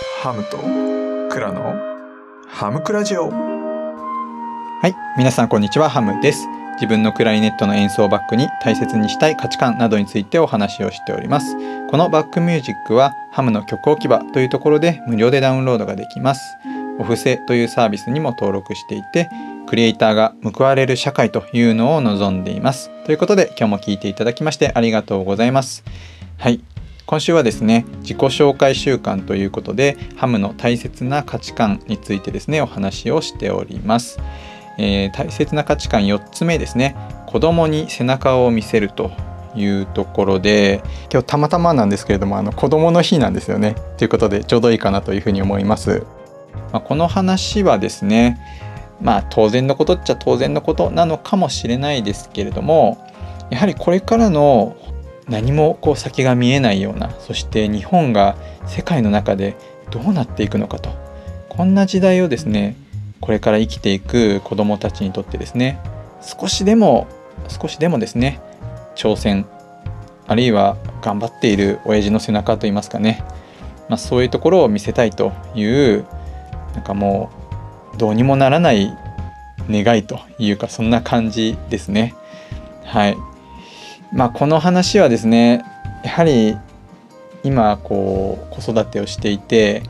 ハムとクラのハムクラジオはい、皆さんこんにちは、ハムです。自分のクラリネットの演奏をバックに大切にしたい価値観などについてお話をしております。このバックミュージックはハムの曲置き場というところで無料でダウンロードができます。お布施というサービスにも登録していて、クリエイターが報われる社会というのを望んでいます。ということで今日も聞いていただきましてありがとうございます。はい、今週はですね自己紹介週間ということでハムの大切な価値観についてですねお話をしております、えー大切な価値観4つ目ですね。子供に背中を見せるというところで今日たまたまなんですけれどもあの子供の日なんですよね。ということでちょうどいいかなというふうに思います、まあ、この話はですねまあ当然のことっちゃ当然のことなのかもしれないですけれどもやはりこれからの何もこう先が見えないようなそして日本が世界の中でどうなっていくのかと。こんな時代をですねこれから生きていく子どもたちにとってですね少しでも少しでもですね挑戦あるいは頑張っている親父の背中といいますかね、まあ、そういうところを見せたいというなんかもうどうにもならない願いというかそんな感じですね。はい。まあこの話はですねやはり今こう子育てをしていて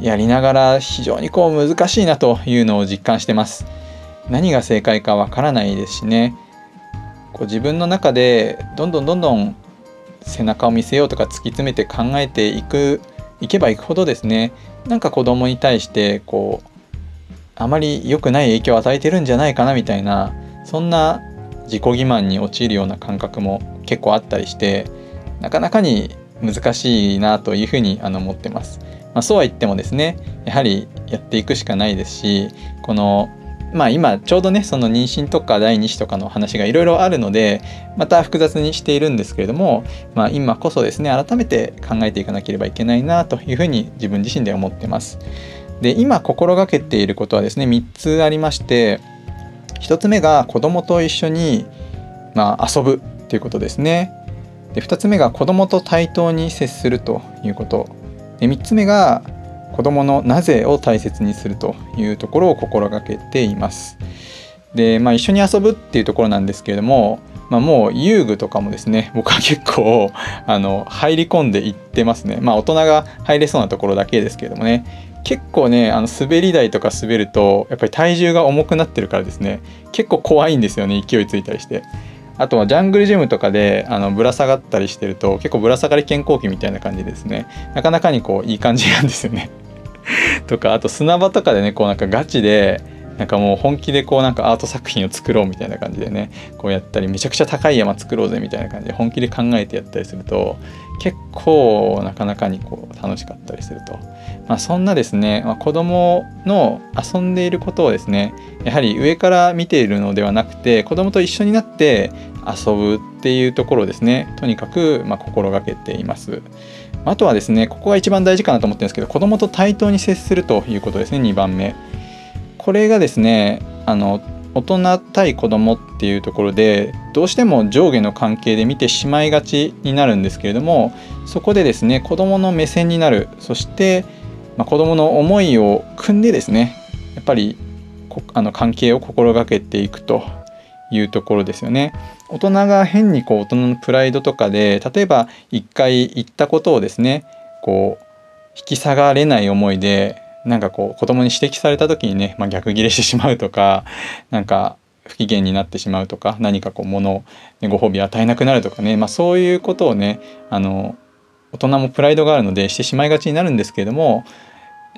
やりながら非常にこう難しいなというのを実感してます。何が正解かわからないですしね。こう自分の中でどんどんどんどん背中を見せようとか突き詰めて考えていくいけばいくほどですねなんか子供に対してこうあまり良くない影響を与えてるんじゃないかなみたいなそんな自己欺瞞に陥るような感覚も結構あったりしてなかなかに難しいなというふうにあの思ってます。まあ、そうは言ってもですねやはりやっていくしかないですしこのまあ今ちょうどねその妊娠とか第2子とかの話がいろいろあるのでまた複雑にしているんですけれども、まあ、今こそですね改めて考えていかなければいけないなというふうに自分自身で思ってます。で今心がけていることはですね3つありまして1つ目が子供と一緒に、まあ、遊ぶということですね。で2つ目が子供と対等に接するということ。で3つ目が子供のなぜを大切にするというところを心がけています。で、まあ、一緒に遊ぶっていうところなんですけれども、まあ、もう遊具とかもですね 僕は結構あの入り込んでいってますね。まあ大人が入れそうなところだけですけれどもね結構ねあの滑り台とか滑るとやっぱり体重が重くなってるからですね。結構怖いんですよね勢いついたりして。あとはジャングルジムとかであのぶら下がったりしてると結構ぶら下がり健康器みたいな感じですね。なかなかにこういい感じなんですよね。とかあと砂場とかでねこうなんかガチでなんかもう本気でこうなんかアート作品を作ろうみたいな感じでねこうやったりめちゃくちゃ高い山作ろうぜみたいな感じで本気で考えてやったりすると結構なかなかにこう楽しかったりすると、まあ、そんなですね、まあ、子供の遊んでいることをですねやはり上から見ているのではなくて子供と一緒になって遊ぶっていうところですねとにかくまあ心がけています。あとはですねここが一番大事かなと思ってるんですけど子供と対等に接するということですね2番目。これがですねあの大人対子供っていうところでどうしても上下の関係で見てしまいがちになるんですけれどもそこでですね子供の目線になるそして、まあ、子供の思いを組んでですねやっぱりあの関係を心がけていくというところですよね。大人が変にこう大人のプライドとかで例えば一回言ったことをですねこう引き下がれない思いでなんかこう子供に指摘された時にね、まあ、逆ギレしてしまうとかなんか不機嫌になってしまうとか何かこう物を、ね、ご褒美与えなくなるとかね、まあ、そういうことをねあの大人もプライドがあるのでしてしまいがちになるんですけれども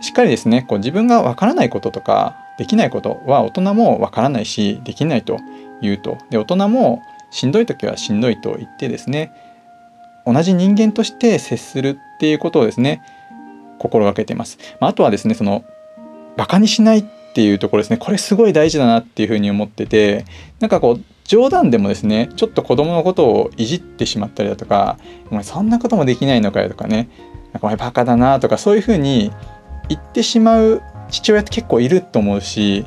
しっかりですねこう自分がわからないこととかできないことは大人もわからないしできないと言うと。で大人もしんどい時はしんどいと言ってですね同じ人間として接するっていうことをですね心がけています。まあ、あとはですねそのバカにしないっていうところですねこれすごい大事だなっていうふうに思っててなんかこう冗談でもですねちょっと子供のことをいじってしまったりだとか「お前そんなこともできないのかよ」とかね「お前バカだな」とかそういうふうに言ってしまう父親って結構いると思うし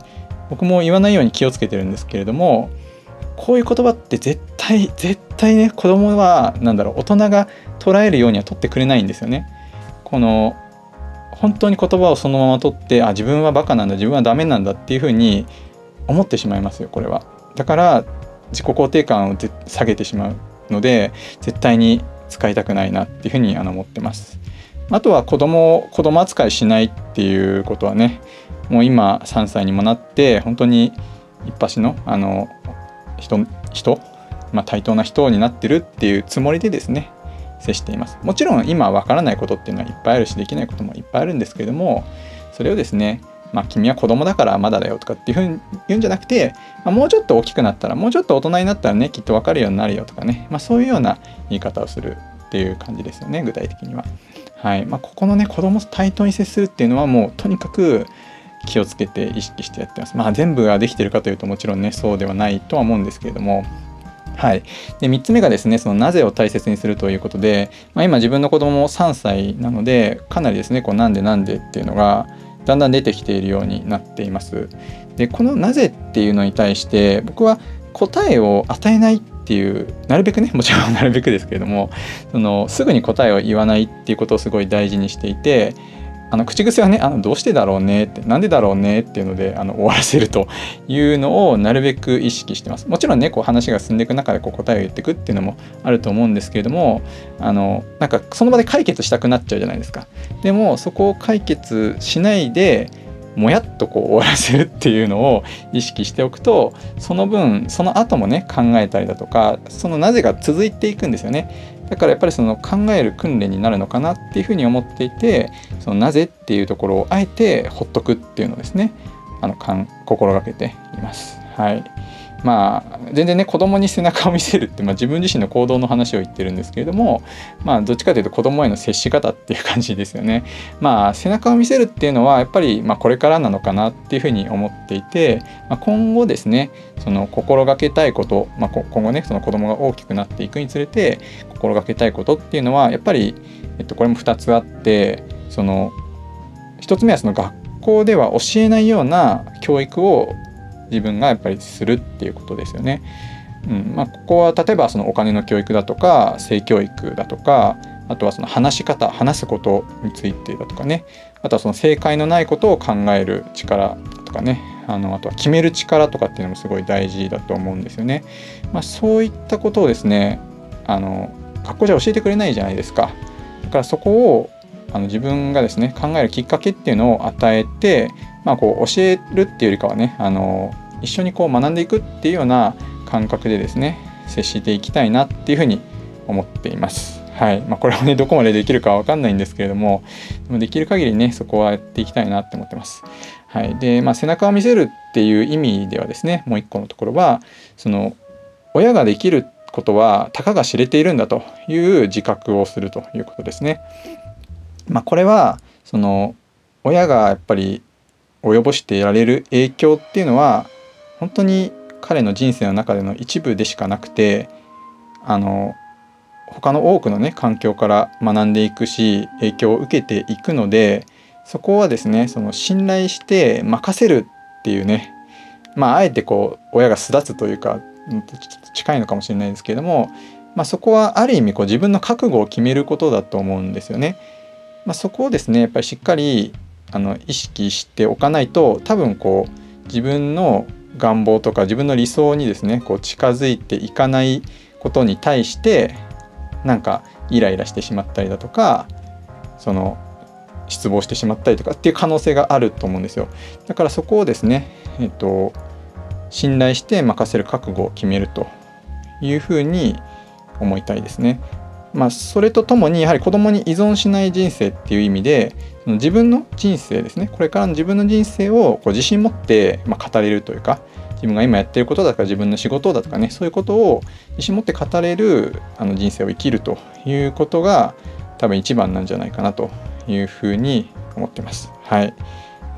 僕も言わないように気をつけてるんですけれどもこういう言葉って絶対絶対ね子供はなんだろう大人が捉えるようには取ってくれないんですよね。この本当に言葉をそのまま取ってあ自分はバカなんだ自分はダメなんだっていうふうに思ってしまいますよこれは。だから自己肯定感を下げてしまうので絶対に使いたくないなっていうふうにあの思ってます。あとは子供子供扱いしないっていうことはねもう今3歳にもなって本当に一発のあの人人、まあ、対等な人になってるっていうつもりでですね接していますもちろん今わからないことっていうのはいっぱいあるしできないこともいっぱいあるんですけれどもそれをですねまあ、君は子供だからまだだよとかっていうふうに言うんじゃなくて、まあ、もうちょっと大きくなったらもうちょっと大人になったらねきっと分かるようになるよとかね、まあ、そういうような言い方をするっていう感じですよね具体的には。はいまあ、ここのね子供と対等に接するっていうのはもうとにかく気をつけて意識してやってます。まあ全部ができてるかというともちろんねそうではないとは思うんですけれどもはい、で3つ目がですねそのなぜを大切にするということで、まあ、今自分の子供も3歳なのでかなりですねこうなんでなんでっていうのがだんだん出てきているようになっています。でこのなぜっていうのに対して僕は答えを与えないっていうなるべくねもちろん なるべくですけれどもそのすぐに答えを言わないっていうことをすごい大事にしていてあの口癖はねあのどうしてだろうねってなんでだろうねっていうのであの終わらせるというのをなるべく意識してます。もちろんねこう話が進んでいく中でこう答えを言っていくっていうのもあると思うんですけれどもあのなんかその場で解決したくなっちゃうじゃないですか。でもそこを解決しないでもやっとこう終わらせるっていうのを意識しておくとその分その後もね考えたりだとかそのなぜが続いていくんですよね。だからやっぱりその考える訓練になるのかなっていうふうに思っていてそのなぜっていうところをあえてほっとくっていうのをですね。あの心がけています。はい。まあ全然ね子供に背中を見せるって、まあ、自分自身の行動の話を言ってるんですけれどもまあどっちかというと子供への接し方っていう感じですよね。まあ背中を見せるっていうのはやっぱり、ま、これからなのかなっていうふうに思っていて、まあ、今後ですねその心がけたいこと、まあ、今後ねその子供が大きくなっていくにつれて心がけたいことっていうのはやっぱり、えっと、これも2つあってその1つ目はその学校では教えないような教育を自分がやっぱりするっていうことですよね。うんまあ、ここは例えばそのお金の教育だとか性教育だとかあとはその話し方話すことについてだとかねあとはその正解のないことを考える力とかねあのあとは決める力とかっていうのもすごい大事だと思うんですよね。まあ、そういったことをですねあの学校じゃ教えてくれないじゃないですか。だからそこをあの自分がですね考えるきっかけっていうのを与えてまあ、こう教えるっていうよりかはねあの一緒にこう学んでいくっていうような感覚でですね接していきたいなっていうふうに思っています。はいまあ、これはね どこまでできるかは分かんないんですけれどもできる限りねそこはやっていきたいなって思ってます。はいでまあ、背中を見せるっていう意味ではですねもう一個のところはその親ができることはたかが知れているんだという自覚をするということですね。まあ、これはその親がやっぱり及ぼしていられる影響っていうのは本当に彼の人生の中での一部でしかなくてあの他の多くのね環境から学んでいくし影響を受けていくのでそこはですねその信頼して任せるっていうねまああえてこう親が巣立つというかちょっと近いのかもしれないですけれども、まあ、そこはある意味こう自分の覚悟を決めることだと思うんですよね。まあ、そこをですねやっぱりしっかりあの意識しておかないと多分こう自分の願望とか自分の理想にですねこう近づいていかないことに対してなんかイライラしてしまったりだとかその失望してしまったりとかっていう可能性があると思うんですよだからそこをですねえっと信頼して任せる覚悟を決めるというふうに思いたいですね。まあ、それとともにやはり子供に依存しない人生っていう意味でその自分の人生ですね。これからの自分の人生をこう自信持って、まあ、語れるというか自分が今やってることだとか自分の仕事だとかねそういうことを自信持って語れるあの人生を生きるということが多分一番なんじゃないかなというふうに思ってます。はい、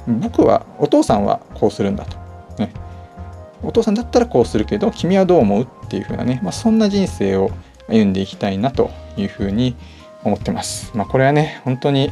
僕はお父さんはこうするんだと、ね、お父さんだったらこうするけど君はどう思うっていうふうなね、まあ、そんな人生を歩んでいきたいなというふうに思ってます。まあ、これはね本当に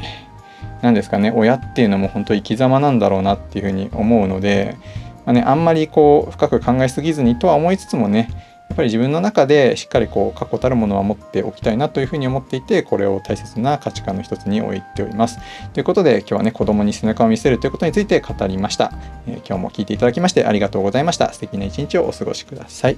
何ですかね親っていうのも本当生き様なんだろうなっていうふうに思うので、まあね、あんまりこう深く考えすぎずにとは思いつつもねやっぱり自分の中でしっかりこう確固たるものは持っておきたいなというふうに思っていてこれを大切な価値観の一つに置いております。ということで今日はね子供に背中を見せるということについて語りました、えー今日も聞いていただきましてありがとうございました。素敵な一日をお過ごしください。